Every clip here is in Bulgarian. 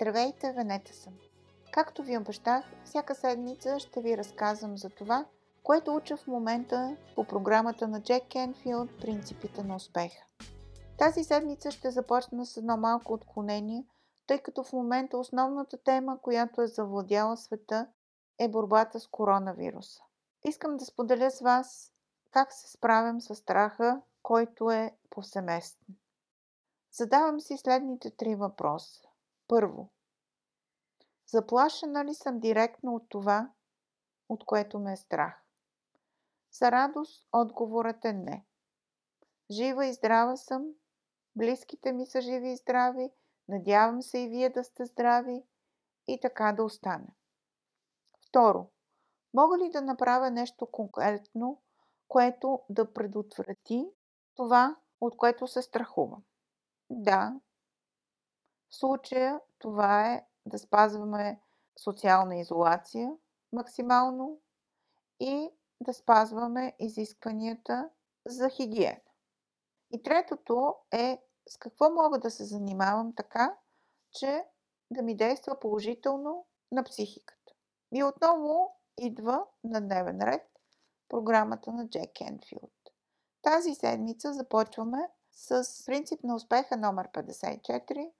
Здравейте, Венета съм! Както ви обещах, всяка седмица ще ви разказвам за това, което уча в момента по програмата на Джек Кенфилд «Принципите на успеха». Тази седмица ще започна с едно малко отклонение, тъй като в момента основната тема, която е завладяла света, е борбата с коронавируса. Искам да споделя с вас как се справям с страха, който е повсеместен. Задавам си следните три въпроса. Първо, заплашена ли съм директно от това, от което ме е страх? За радост отговорът е не. Жива и здрава съм, близките ми са живи и здрави, надявам се и вие да сте здрави и така да остане. Второ, мога ли да направя нещо конкретно, което да предотврати това, от което се страхувам? Да. В случая това е да спазваме социална изолация максимално и да спазваме изискванията за хигиена. И третото е с какво мога да се занимавам така, че да ми действа положително на психиката. И отново идва на дневен ред програмата на Джек Енфилд. Тази седмица започваме с принцип на успеха номер 54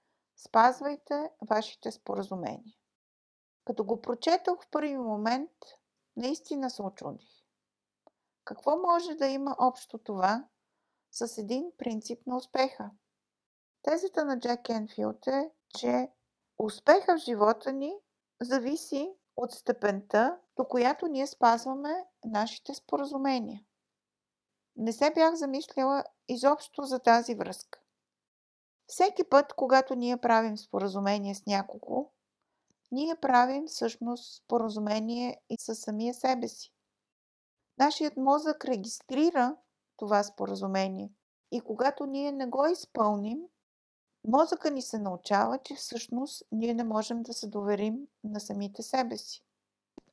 Спазвайте вашите споразумения. Като го прочетох в първи момент, наистина се очудих. Какво може да има общо това с един принцип на успеха? Тезата на Джек Енфилд е, че успеха в живота ни зависи от степента, до която ние спазваме нашите споразумения. Не се бях замисляла изобщо за тази връзка. Всеки път, когато ние правим споразумение с някого, ние правим всъщност споразумение и със самия себе си. Нашият мозък регистрира това споразумение и когато ние не го изпълним, мозъка ни се научава, че всъщност ние не можем да се доверим на самите себе си.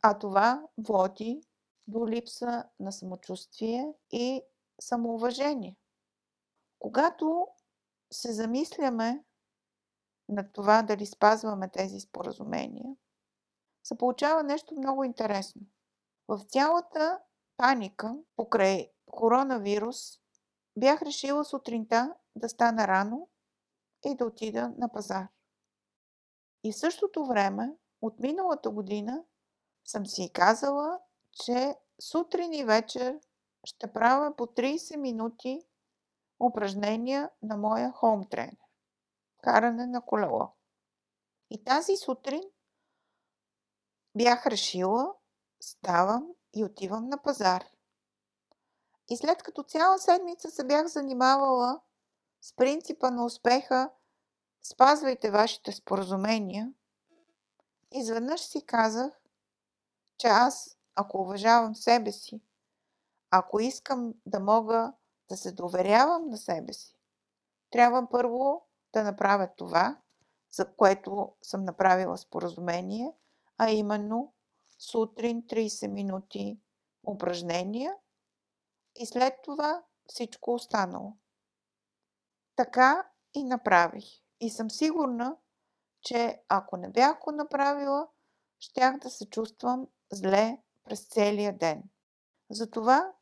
А това води до липса на самочувствие и самоуважение. Когато се замисляме на това дали спазваме тези споразумения, се получава нещо много интересно. В цялата паника покрай коронавирус бях решила сутринта да стана рано и да отида на пазар. И в същото време, от миналата година, съм си казала, че сутрин и вечер ще правя по 30 минути упражнения на моя хоум тренер. Каране на колело. И тази сутрин бях решила, ставам и отивам на пазар. И след като цяла седмица се бях занимавала с принципа на успеха, спазвайте вашите споразумения, изведнъж си казах, че аз, ако уважавам себе си, ако искам да мога да се доверявам на себе си, трябва първо да направя това, за което съм направила споразумение, а именно сутрин 30 минути упражнения и след това всичко останало. Така и направих. И съм сигурна, че ако не бях го направила, щях да се чувствам зле през целия ден. Затова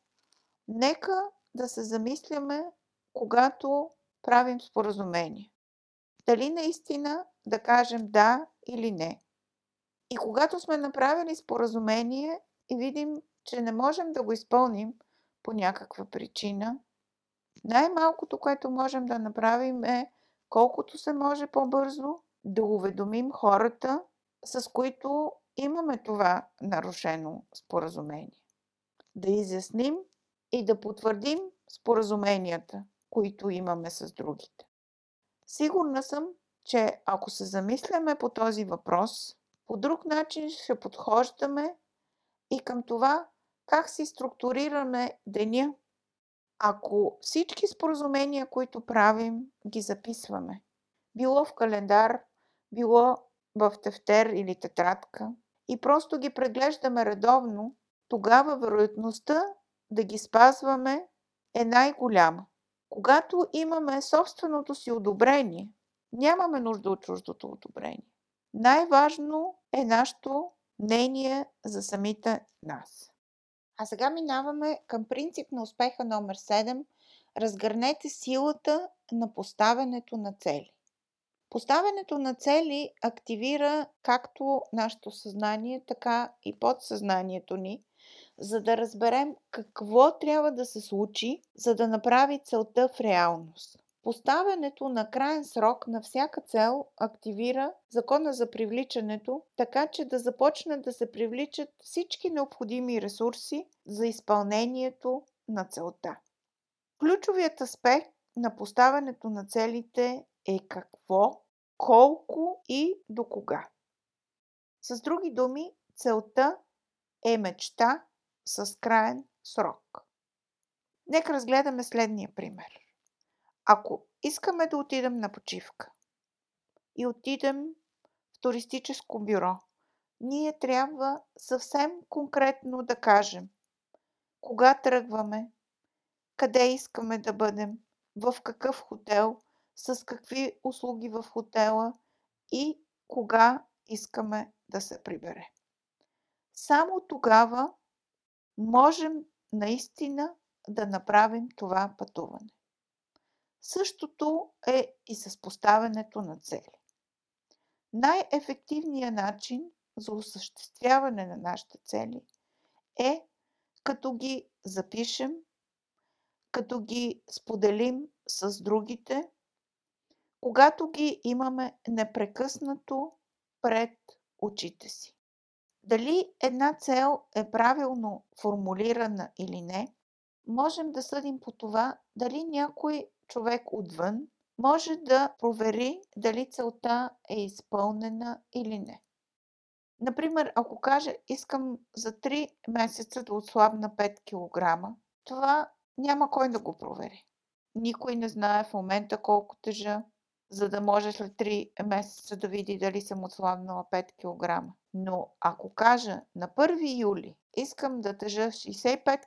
нека да се замисляме, когато правим споразумение. Дали наистина да кажем да или не. И когато сме направили споразумение и видим, че не можем да го изпълним по някаква причина, най-малкото, което можем да направим е колкото се може по-бързо да уведомим хората, с които имаме това нарушено споразумение. Да изясним и да потвърдим споразуменията, които имаме с другите. Сигурна съм, че ако се замисляме по този въпрос, по друг начин ще подхождаме и към това как си структурираме деня. Ако всички споразумения, които правим, ги записваме, било в календар, било в тефтер или тетрадка, и просто ги преглеждаме редовно, тогава вероятността да ги спазваме е най-голяма. Когато имаме собственото си одобрение, нямаме нужда от чуждото одобрение. Най-важно е нашето мнение за самите нас. А сега минаваме към принцип на успеха номер 7. Разгърнете силата на поставянето на цели. Поставянето на цели активира както нашето съзнание, така и подсъзнанието ни, за да разберем какво трябва да се случи, за да направи целта в реалност. Поставянето на крайен срок на всяка цел активира закона за привличането, така че да започнат да се привличат всички необходими ресурси за изпълнението на целта. Ключовият аспект на поставянето на целите е какво, колко и до кога. С други думи, целта е мечта с крайен срок. Нека разгледаме следния пример. Ако искаме да отидем на почивка и отидем в туристическо бюро, ние трябва съвсем конкретно да кажем кога тръгваме, къде искаме да бъдем, в какъв хотел, с какви услуги в хотела и кога искаме да се прибере. Само тогава можем наистина да направим това пътуване. Същото е и с поставянето на цели. Най-ефективният начин за осъществяване на нашите цели е като ги запишем, като ги споделим с другите, когато ги имаме непрекъснато пред очите си. Дали една цел е правилно формулирана или не, можем да съдим по това дали някой човек отвън може да провери дали целта е изпълнена или не. Например, ако каже искам за 3 месеца да отслабна 5 кг, това няма кой да го провери. Никой не знае в момента колко тежа, за да може след 3 месеца да види дали съм отслабнала 5 кг. Но ако кажа на 1 юли искам да тежа 65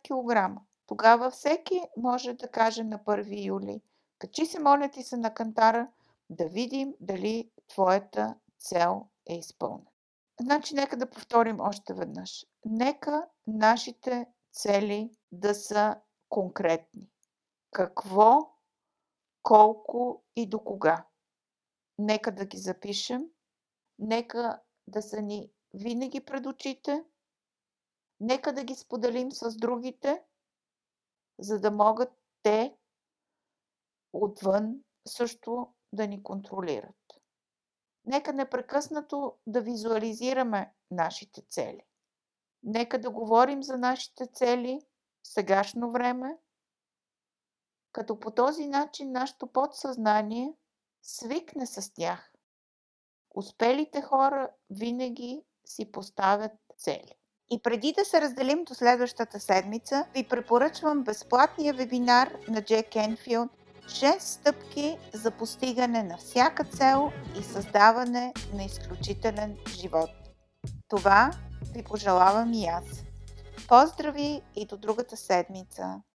кг, тогава всеки може да каже на 1 юли Качи се, моля ти се, на кантара да видим дали твоята цел е изпълнена. Значи, нека да повторим още веднъж. Нека нашите цели да са конкретни. Какво, колко и до кога. Нека да ги запишем. Нека да са ни винаги пред очите. Нека да ги споделим с другите, за да могат те отвън също да ни контролират. Нека непрекъснато да визуализираме нашите цели. Нека да говорим за нашите цели в сегашно време, като по този начин нашето подсъзнание свикне с тях. Успелите хора винаги си поставят цели. И преди да се разделим до следващата седмица, ви препоръчвам безплатния вебинар на Джек Енфилд 6 стъпки за постигане на всяка цел и създаване на изключителен живот. Това ви пожелавам и аз. Поздрави и до другата седмица!